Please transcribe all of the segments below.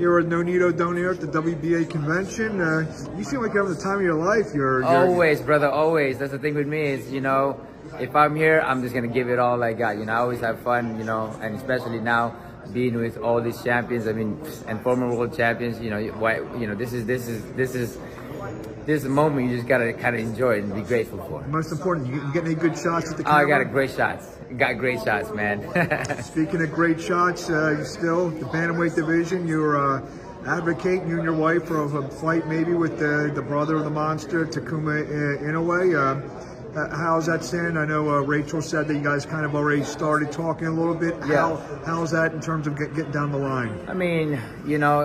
Here at Nonito Donaire at the WBA convention. Uh, you seem like you're having the time of your life. You're, you're Always, brother, always. That's the thing with me is, you know, if I'm here, I'm just gonna give it all I got. You know, I always have fun, you know, and especially now being with all these champions. I mean, and former world champions. You know, why, you know, this is this is this is this is a moment you just gotta kind of enjoy it and be grateful for. most important. You, you getting any good shots at the Oh, I got a great shots. Got great shots, man. Speaking of great shots, uh, you still the bantamweight division. You're uh, advocating you and your wife for a fight maybe with the, the brother of the monster, Takuma Inoue. Uh, uh, how's that stand? I know uh, Rachel said that you guys kind of already started talking a little bit. Yeah. How how's that in terms of get, getting down the line? I mean, you know,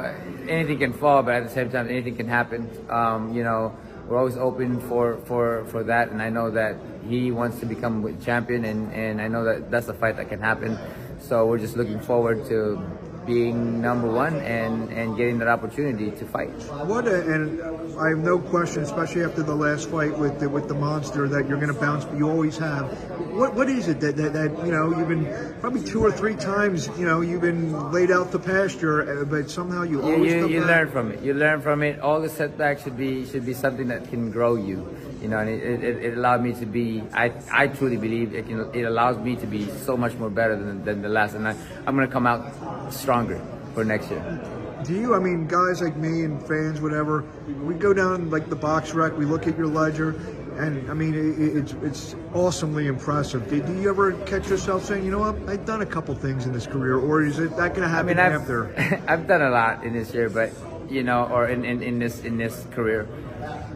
anything can fall, but at the same time, anything can happen. Um, you know, we're always open for, for, for that, and I know that he wants to become champion, and, and I know that that's a fight that can happen. So we're just looking forward to being number one and, and getting that opportunity to fight. What a, and I have no question, especially after the last fight with the, with the monster, that you're going to bounce. But you always have. What what is it that, that that you know you've been probably two or three times you know you've been laid out the pasture, uh, but somehow you always you, you back. learn from it. You learn from it. All the setbacks should be should be something that can grow you. You know, and it, it, it allowed me to be. I, I truly believe it can. It allows me to be so much more better than, than the last, and I, I'm gonna come out stronger for next year. Do you? I mean, guys like me and fans, whatever, we go down like the BoxRec, we look at your ledger, and I mean, it, it's it's awesomely impressive. Did, do you ever catch yourself saying, you know what, I've done a couple things in this career, or is it that going to I happen mean, I've, after? I've done a lot in this year, but you know, or in, in, in this in this career.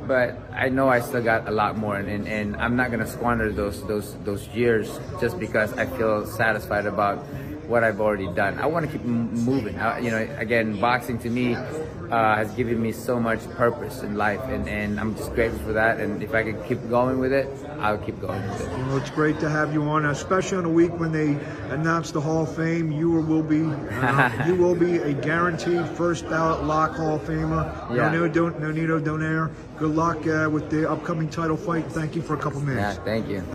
But I know I still got a lot more, and, and, and I'm not gonna squander those those those years just because I feel satisfied about what I've already done. I want to keep m- moving. I, you know, again, boxing to me uh, has given me so much purpose in life, and, and I'm just grateful for that. And if I could keep going with it, I'll keep going with it. Well, it's great to have you on, especially on a week when they announce the Hall of Fame. You will be uh, you will be a guaranteed first ballot lock Hall of Famer. Yeah. No, no, don't, Nonito Donaire. Good luck uh, with the upcoming title fight. Thank you for a couple minutes. Yeah, thank you.